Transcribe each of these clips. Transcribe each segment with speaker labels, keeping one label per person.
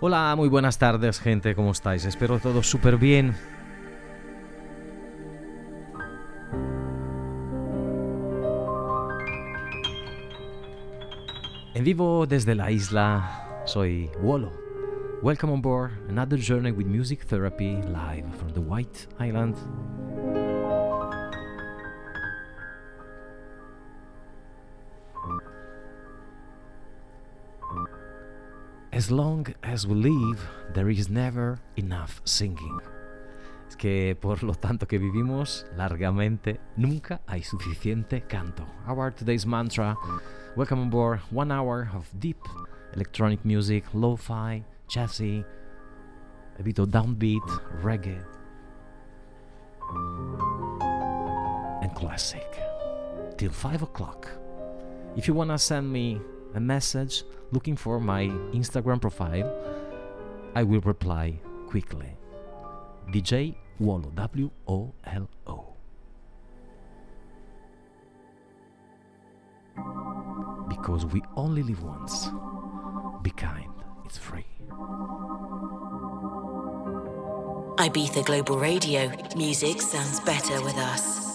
Speaker 1: Hola, muy buenas tardes gente, ¿cómo estáis? Espero todo súper bien. En vivo desde la isla, soy Wolo. Welcome on board another journey with music therapy live from the White Island. As long as we live, there is never enough singing. Es que por lo tanto que vivimos largamente, nunca hay suficiente canto. Our today's mantra. Welcome on board. One hour of deep electronic music, lo-fi, jazzy, a bit of downbeat, reggae, and classic. Till five o'clock. If you wanna send me a message looking for my Instagram profile, I will reply quickly. DJ Wolo, W O L O. Because we only live once. Be kind, it's free.
Speaker 2: Ibiza Global Radio. Music sounds better with us.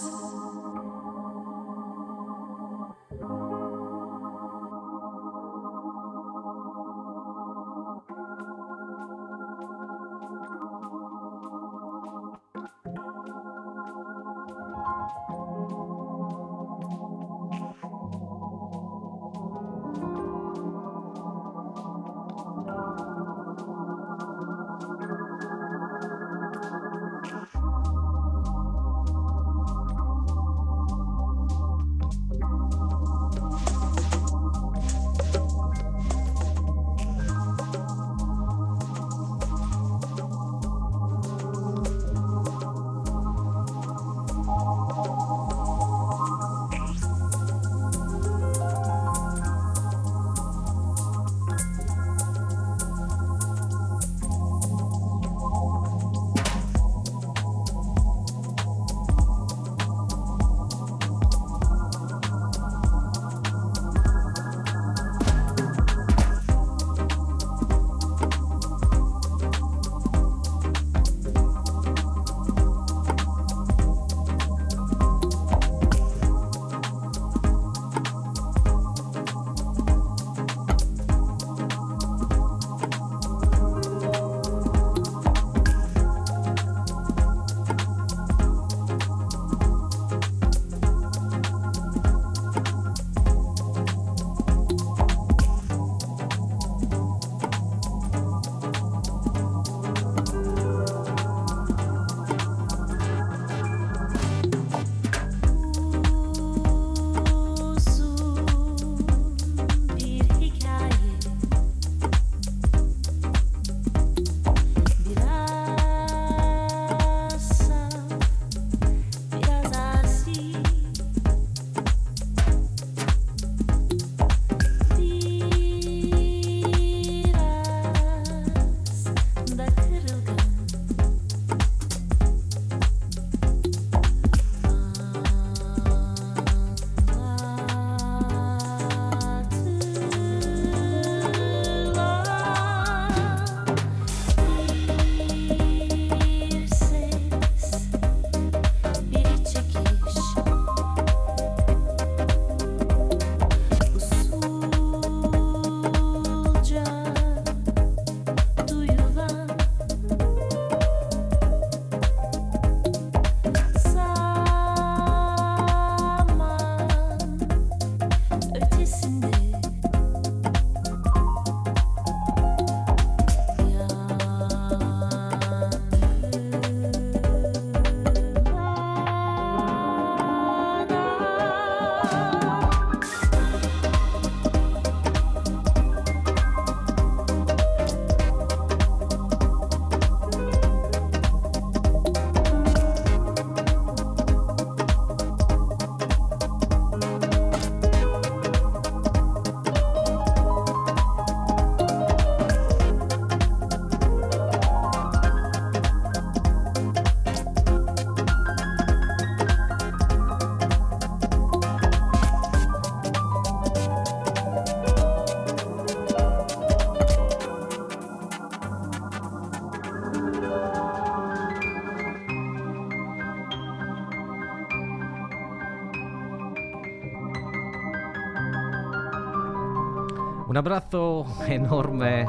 Speaker 1: Un abrazo enorme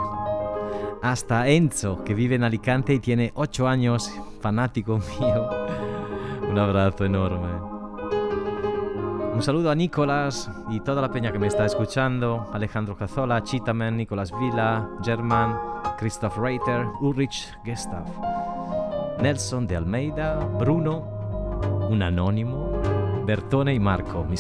Speaker 1: hasta Enzo, que vive en Alicante y tiene 8 años, fanático mío. Un abrazo enorme. Un saludo a Nicolás y toda la peña que me está escuchando. Alejandro Cazola, Chitaman, Nicolás Vila, German, Christoph Reiter, Ulrich Gestav, Nelson de Almeida, Bruno, un anónimo, Bertone y Marco, mi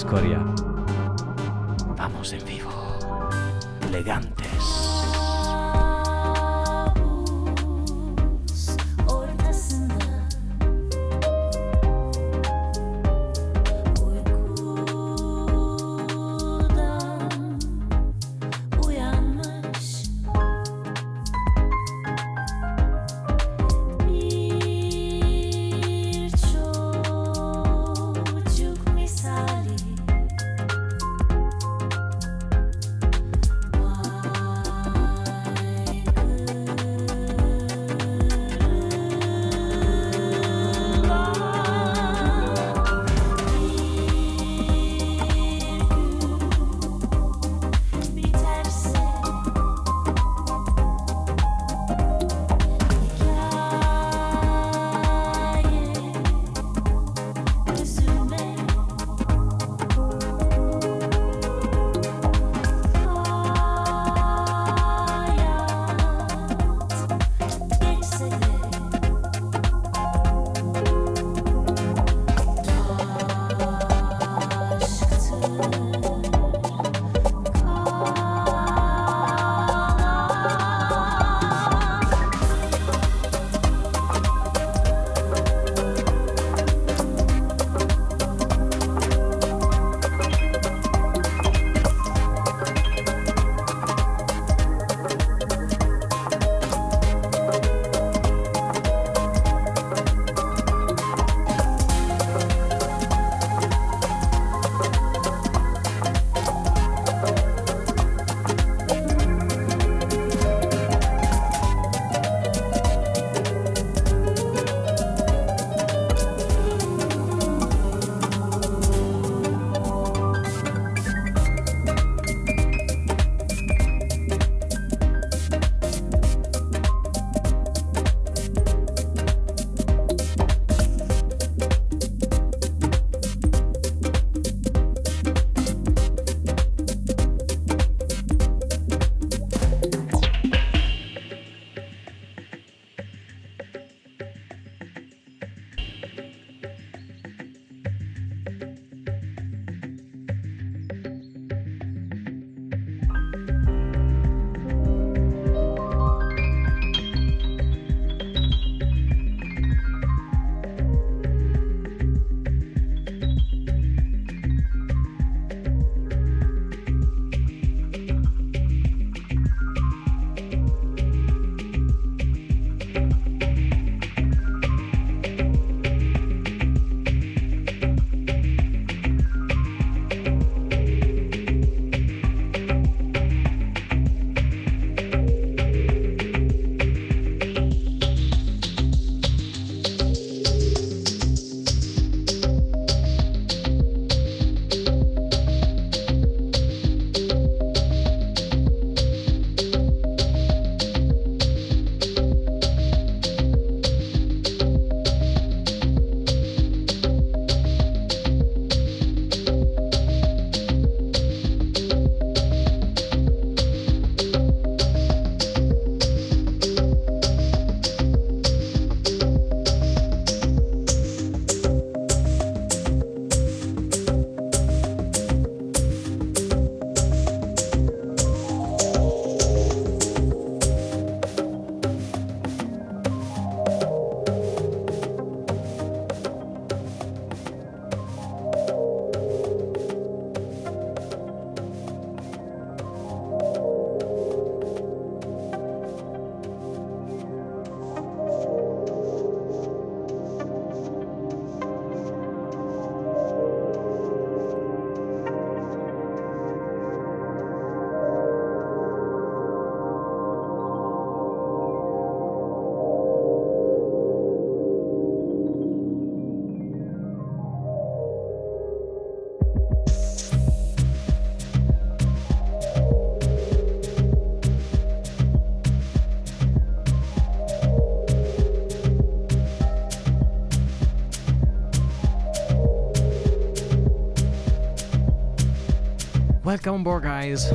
Speaker 1: Welcome aboard, guys.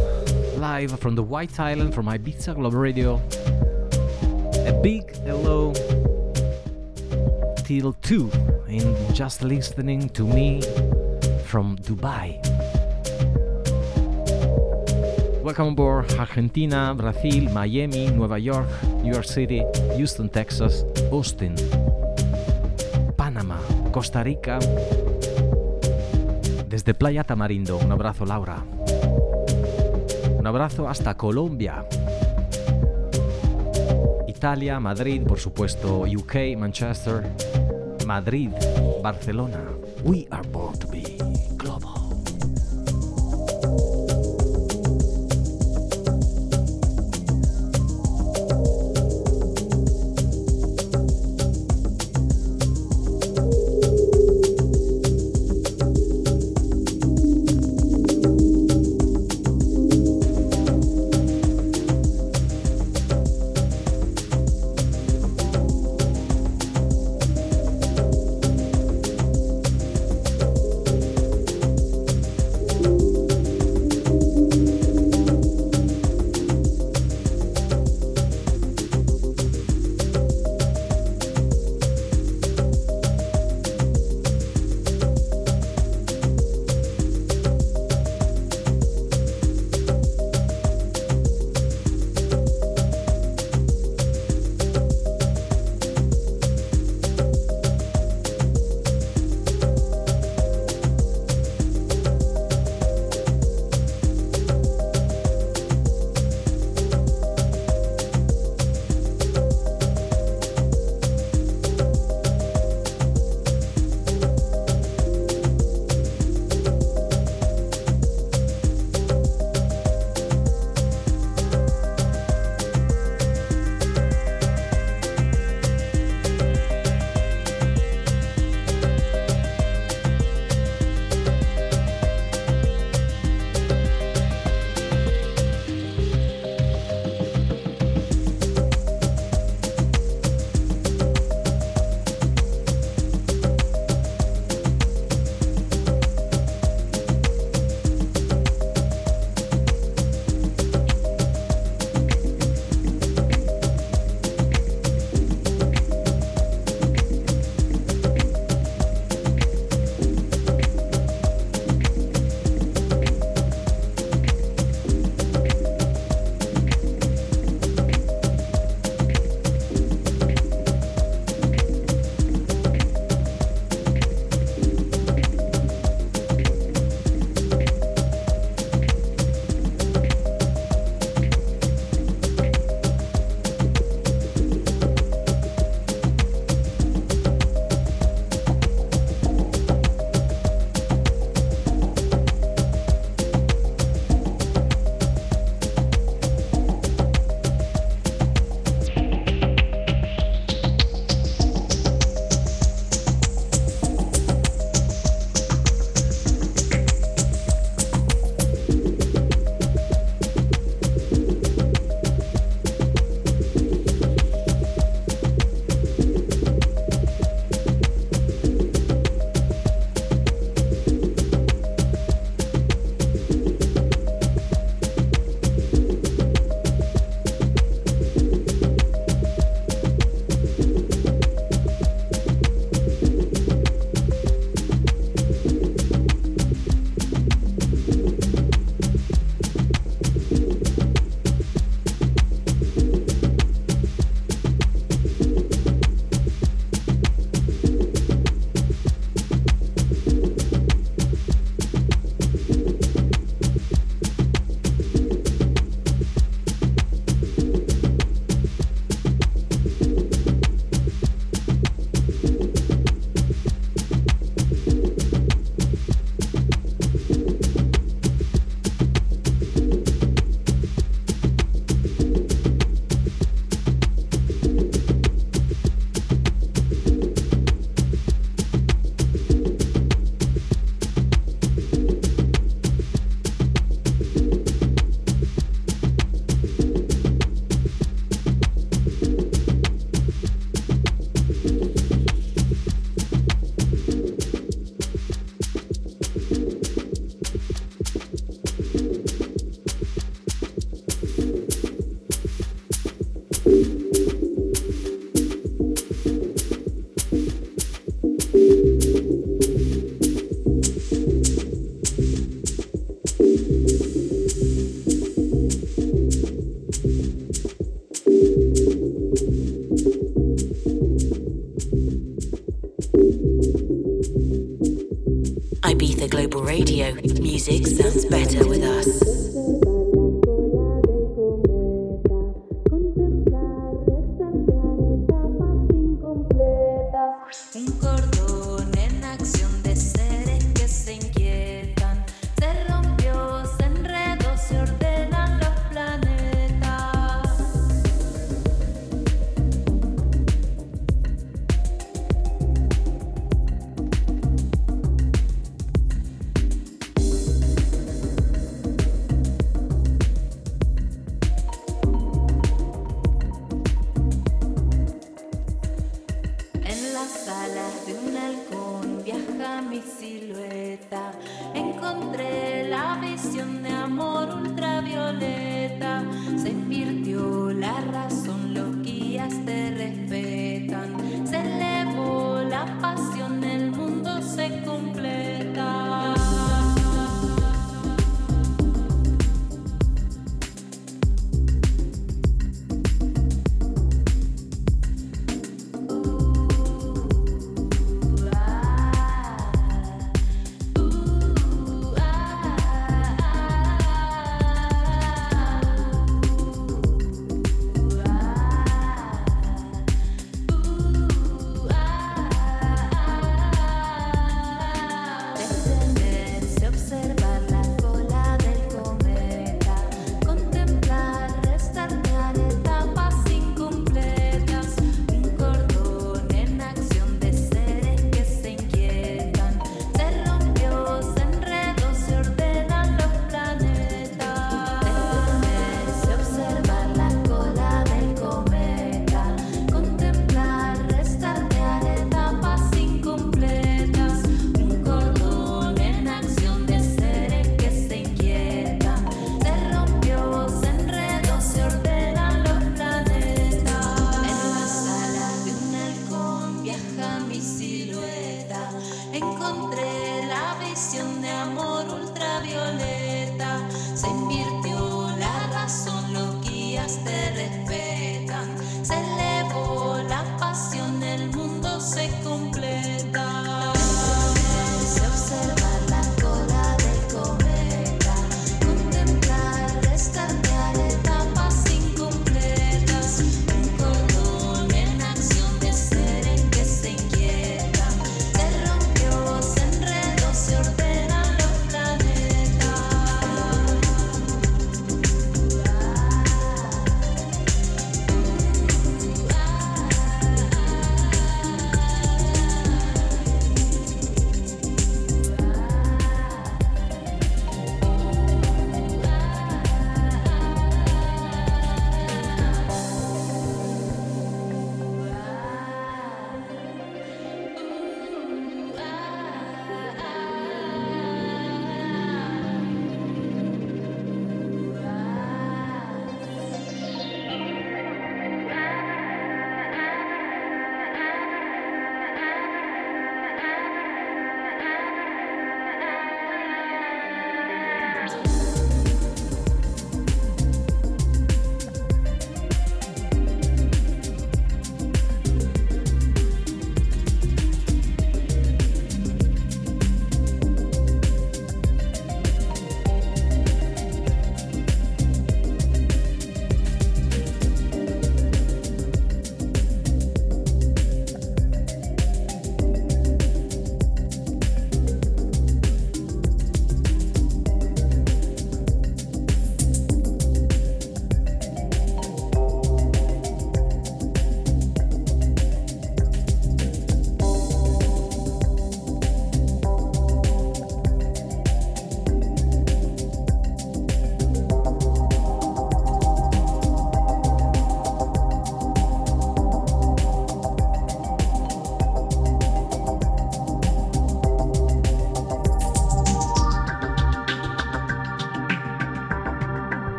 Speaker 1: Live from the White Island from Ibiza Global Radio. A big hello till 2 in just listening to me from Dubai. Welcome aboard Argentina, Brazil, Miami, Nueva York, New York City, Houston, Texas, Austin, Panamá, Costa Rica. Desde Playa Tamarindo, un abrazo Laura. Abrazo hasta Colombia. Italia, Madrid, por supuesto, UK, Manchester, Madrid, Barcelona. We are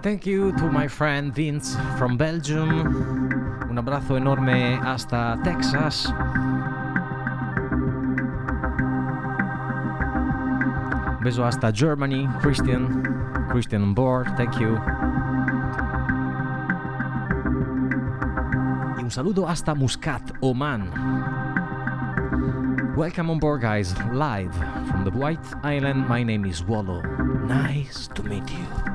Speaker 1: Thank you to my friend Vince from Belgium. Un abrazo enorme hasta Texas. Beso hasta Germany, Christian. Christian on board, thank you. Y un saludo hasta Muscat, Oman. Welcome on board, guys, live from the White Island. My name is Wolo. Nice to meet you.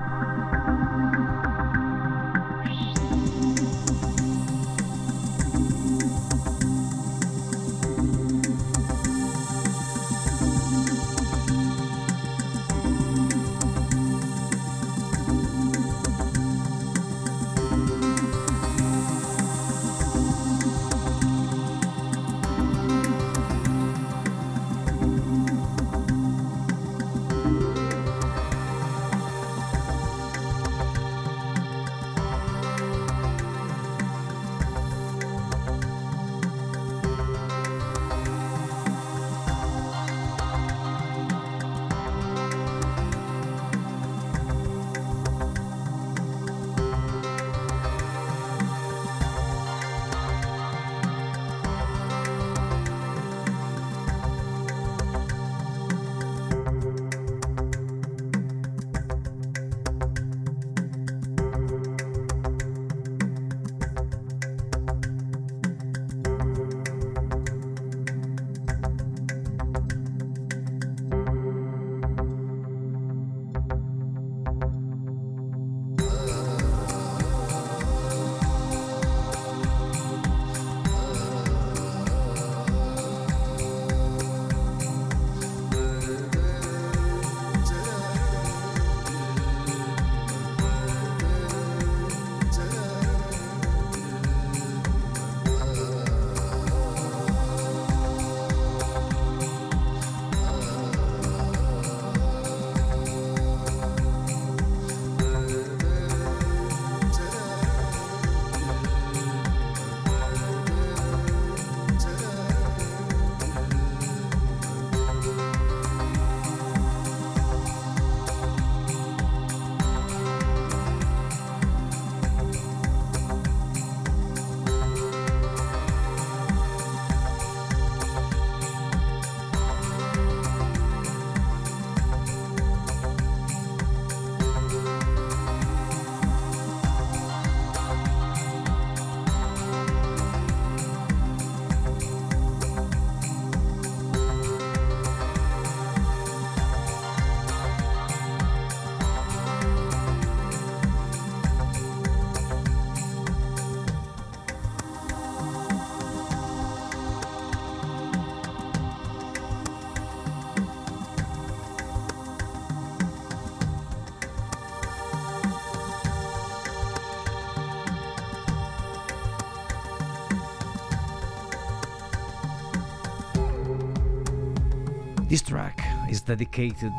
Speaker 1: Dedicated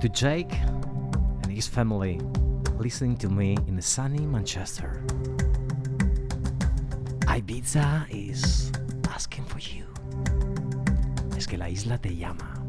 Speaker 1: to Jake and his family listening to me in sunny Manchester. Ibiza is asking for you. Es que la isla te llama.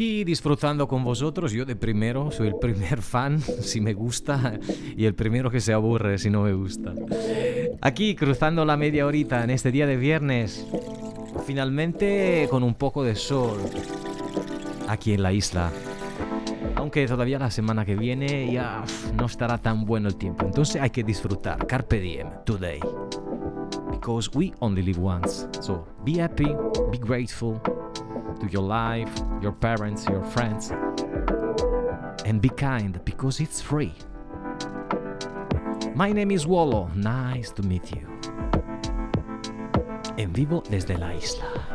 Speaker 1: Aquí disfrutando con vosotros, yo de primero soy el primer fan si me gusta y el primero que se aburre si no me gusta. Aquí cruzando la media horita en este día de viernes, finalmente con un poco de sol aquí en la isla. Aunque todavía la semana que viene ya no estará tan bueno el tiempo, entonces hay que disfrutar. Carpe diem, today. Because we only live once. So be happy, be grateful to your life, your parents, your friends. And be kind because it's free. My name is Wolo. Nice to meet you. En vivo desde la isla.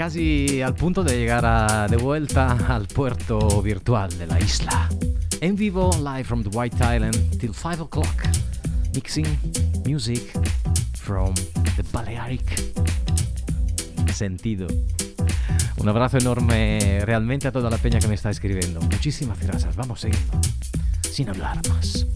Speaker 1: Casi al punto de llegar a- de vuelta al puerto virtual de la isla. En vivo, live from the White Island till 5 o'clock. Mixing music from the Balearic sentido. Un abrazo enorme realmente a toda la peña que me está escribiendo. Muchísimas gracias. Vamos siguiendo. Sin hablar más.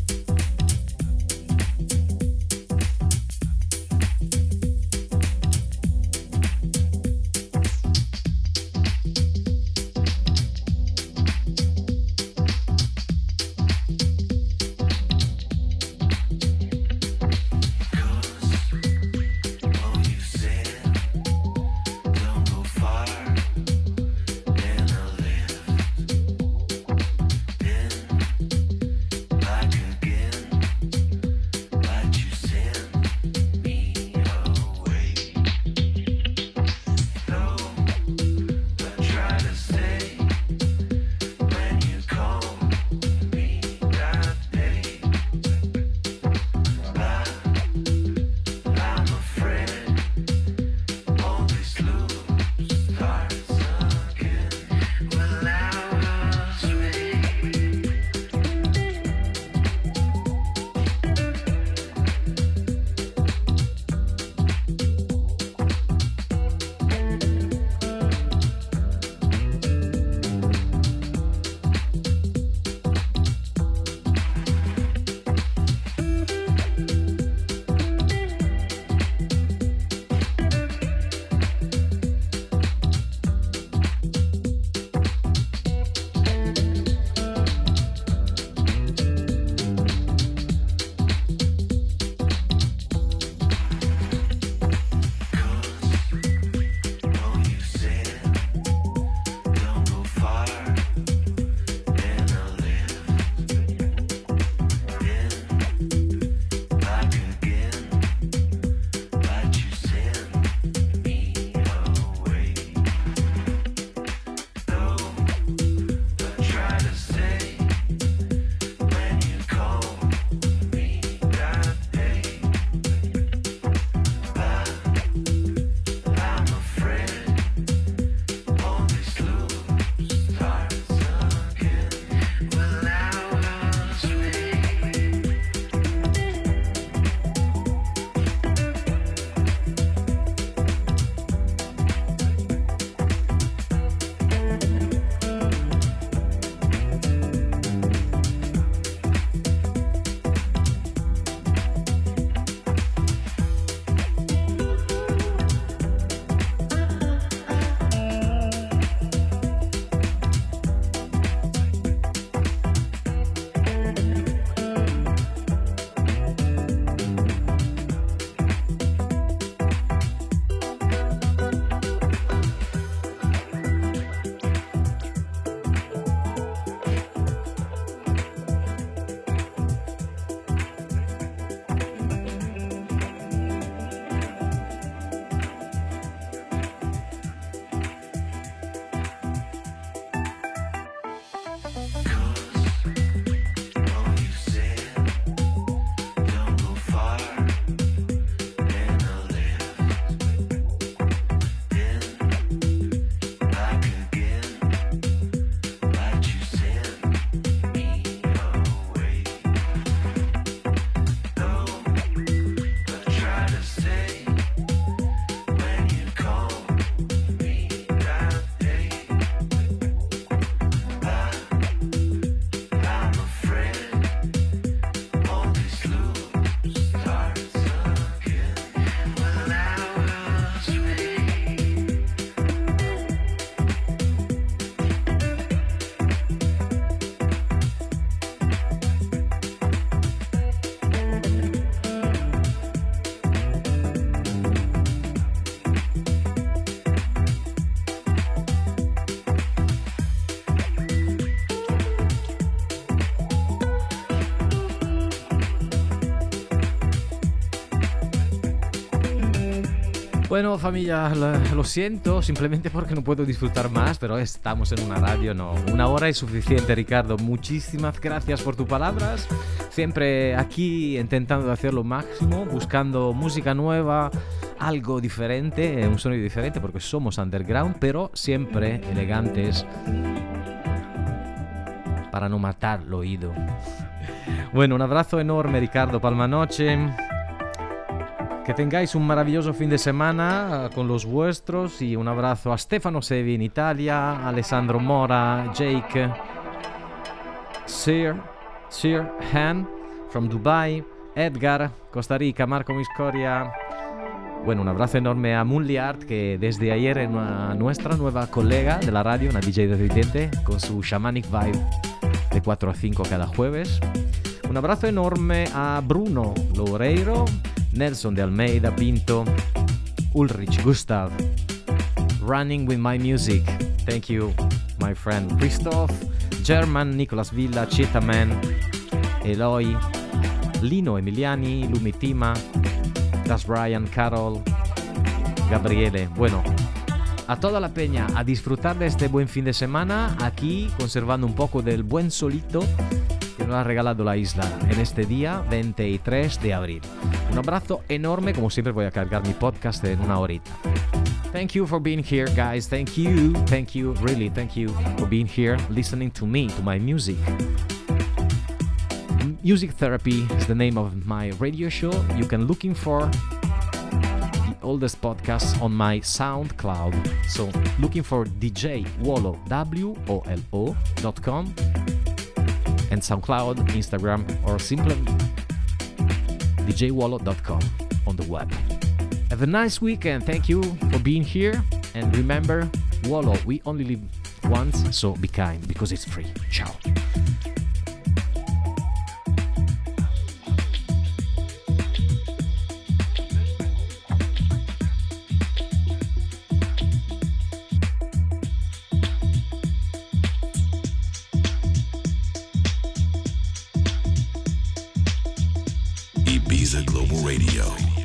Speaker 1: Bueno, familia, lo, siento, simplemente porque no puedo disfrutar más, pero estamos en una radio, no. Una hora es suficiente, Ricardo. Muchísimas gracias por tus palabras. Siempre aquí intentando hacer lo máximo, buscando música nueva, algo diferente, un sonido diferente porque somos underground, pero siempre elegantes para no matar el oído. Bueno, un abrazo enorme Ricardo Palmanoche. Que tengáis un maravilloso fin de semana con los vuestros y un abrazo a Stefano Sevi en Italia, Alessandro Mora, Jake, Sir, Sir Han from Dubai, Edgar, Costa Rica, Marco Miscoria. Bueno, un abrazo enorme a Mully Art, que desde ayer es nuestra nueva colega de la radio, una DJ residente, con su Shamanic Vibe de 4 a 5 cada jueves. Un abrazo enorme a Bruno Loureiro, Nelson de Almeida Pinto, Ulrich Gustav, Running with My Music. Thank you, my friend Christoph, German, Nicolas Villa, Cheetahman, Eloy, Lino Emiliani, Lumitima, Das Brian, Carol, Gabriele. Bueno, a toda la peña a disfrutar de este buen fin de semana aquí conservando un poco del buen solito que nos ha regalado la isla en este día 23 de abril. Un abrazo enorme, como siempre voy a cargar mi podcast en una horita. Thank you for being here, guys. Thank you, thank you, really, thank you for being here, listening to me, to my music. Music Therapy is the name of my radio show. You can looking for the oldest podcasts on my SoundCloud. So looking for DJ Wolo W O L O dot com and SoundCloud, Instagram, or simply djwolo.com on the web. Have a nice week and thank you for being here. And remember, Wolo, we only live once, so be kind because it's free. Ciao. Ibiza Global Radio.